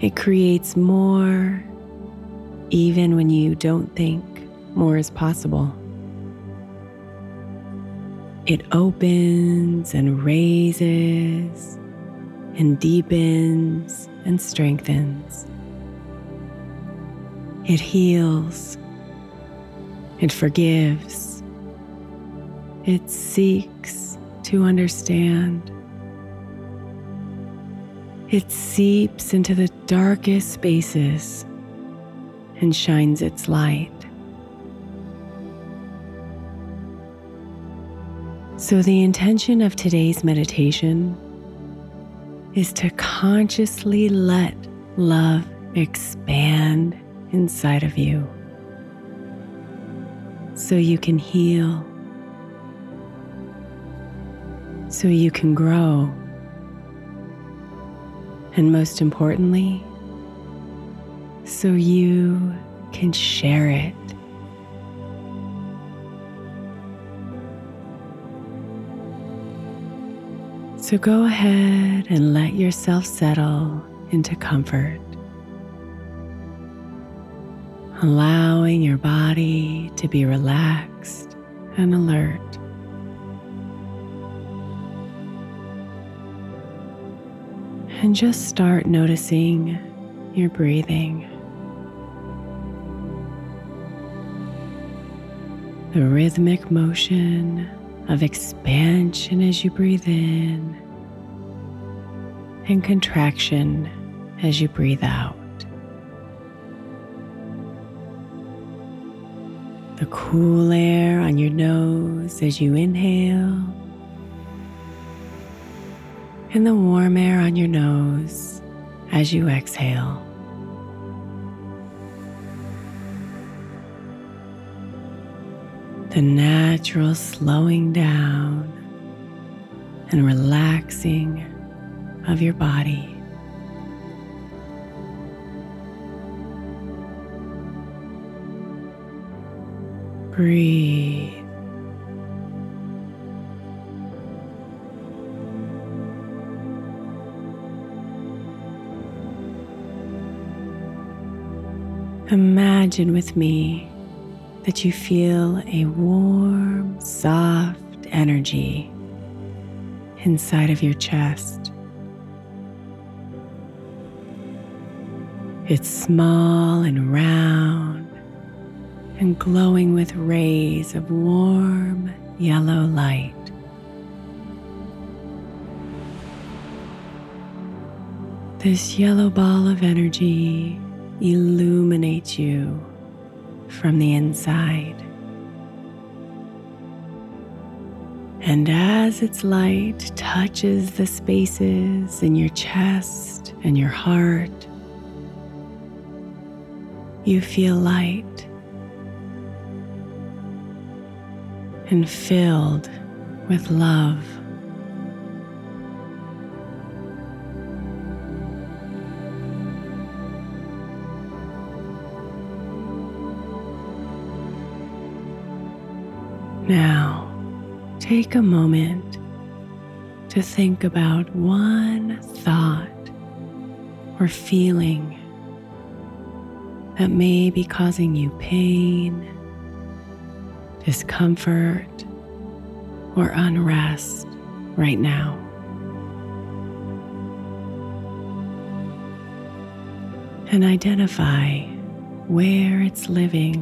It creates more, even when you don't think more is possible. It opens and raises and deepens and strengthens. It heals. It forgives. It seeks to understand. It seeps into the darkest spaces and shines its light. So, the intention of today's meditation is to consciously let love expand inside of you. So you can heal, so you can grow, and most importantly, so you can share it. So go ahead and let yourself settle into comfort, allowing your body to be relaxed and alert. And just start noticing your breathing. The rhythmic motion of expansion as you breathe in and contraction as you breathe out. The cool air on your nose as you inhale, and the warm air on your nose as you exhale. The natural slowing down and relaxing of your body. Breathe. Imagine with me that you feel a warm, soft energy inside of your chest. It's small and round and glowing with rays of warm yellow light. This yellow ball of energy illuminates you from the inside. And as its light touches the spaces in your chest and your heart, you feel light and filled with love. Now, take a moment to think about one thought or feeling that may be causing you pain, discomfort, or unrest right now. And identify where it's living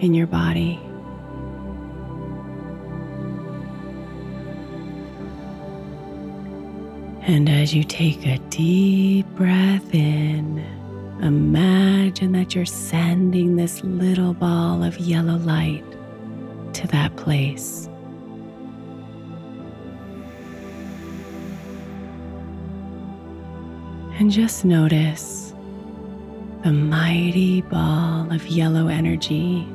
in your body. And as you take a deep breath in, imagine that you're sending this little ball of yellow light to that place. And just notice the mighty ball of yellow energy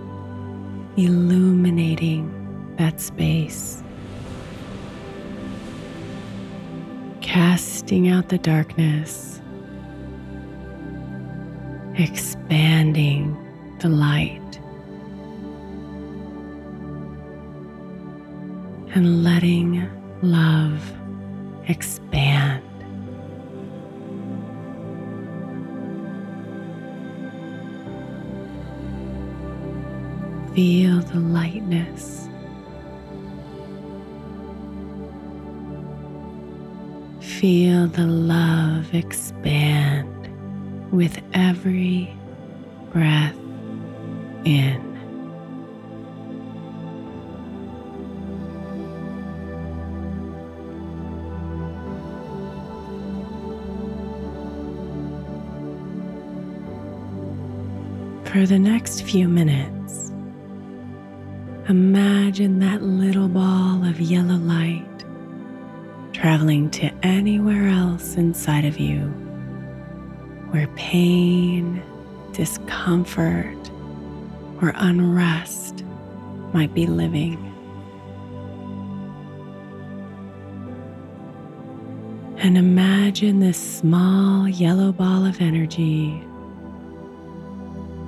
illuminating that space. Casting out the darkness, expanding the light, and letting love expand. Feel the lightness Feel the love expand with every breath in. For the next few minutes, imagine that little ball of yellow light traveling to anywhere else inside of you where pain, discomfort, or unrest might be living. And imagine this small yellow ball of energy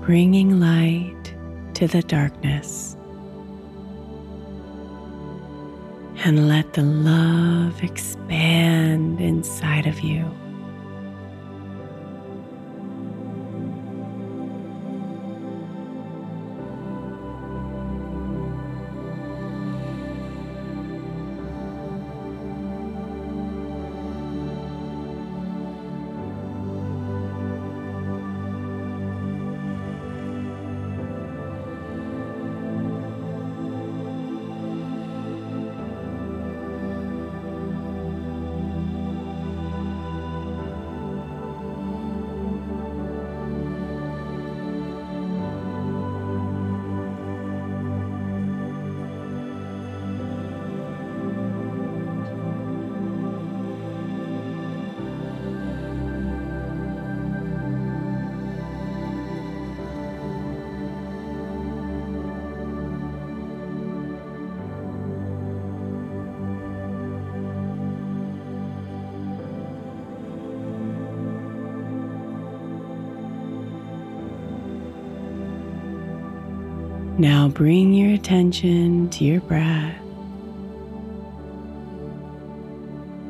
bringing light to the darkness. And let the love expand inside of you. Now bring your attention to your breath,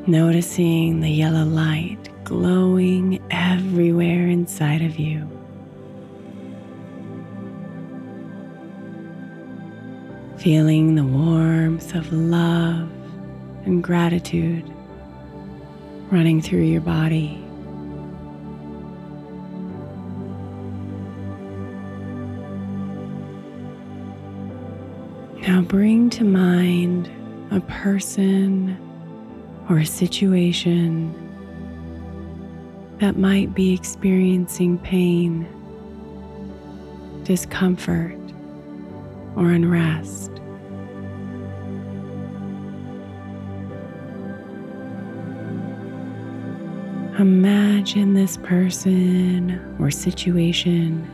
noticing the yellow light glowing everywhere inside of you. Feeling the warmth of love and gratitude running through your body. Bring to mind a person or a situation that might be experiencing pain, discomfort, or unrest. Imagine this person or situation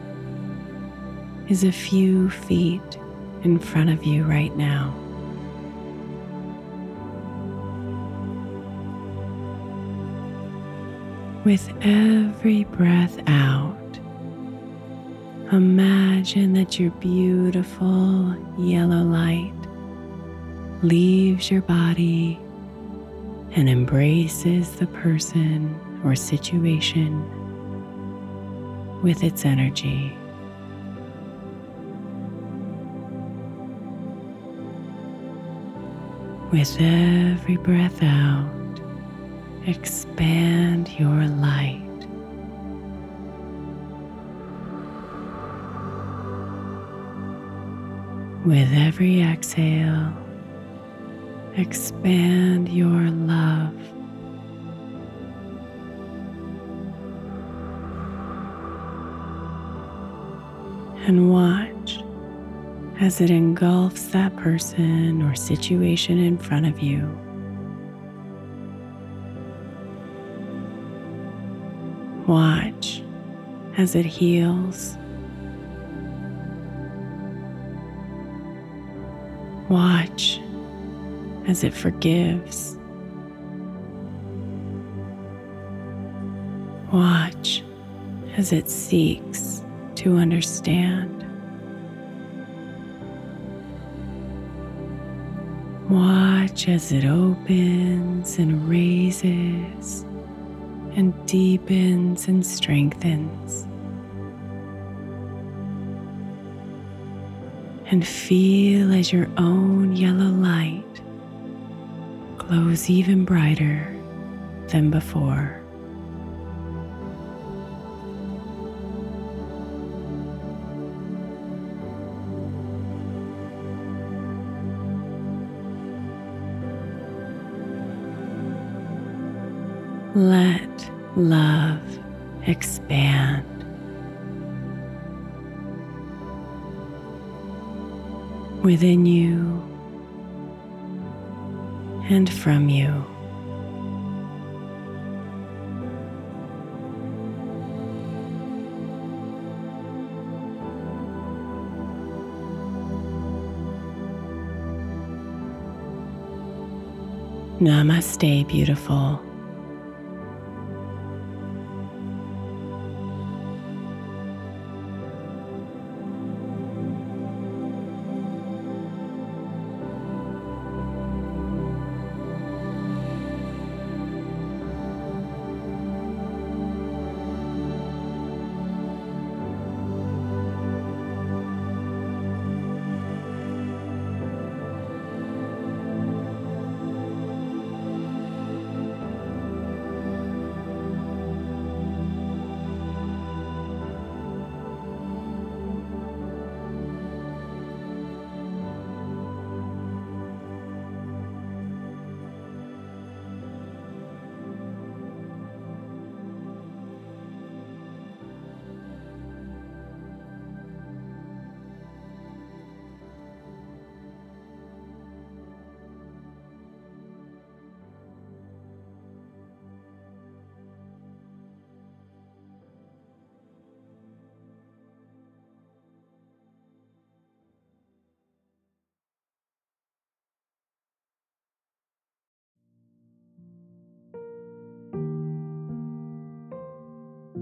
is a few feet in front of you right now. With every breath out, imagine that your beautiful yellow light leaves your body and embraces the person or situation with its energy. With every breath out, expand your light. With every exhale, expand your love. And watch as it engulfs that person or situation in front of you. Watch as it heals. Watch as it forgives. Watch as it seeks to understand. Watch as it opens and raises and deepens and strengthens. And feel as your own yellow light glows even brighter than before. Let love expand. Within you and from you. Namaste, beautiful.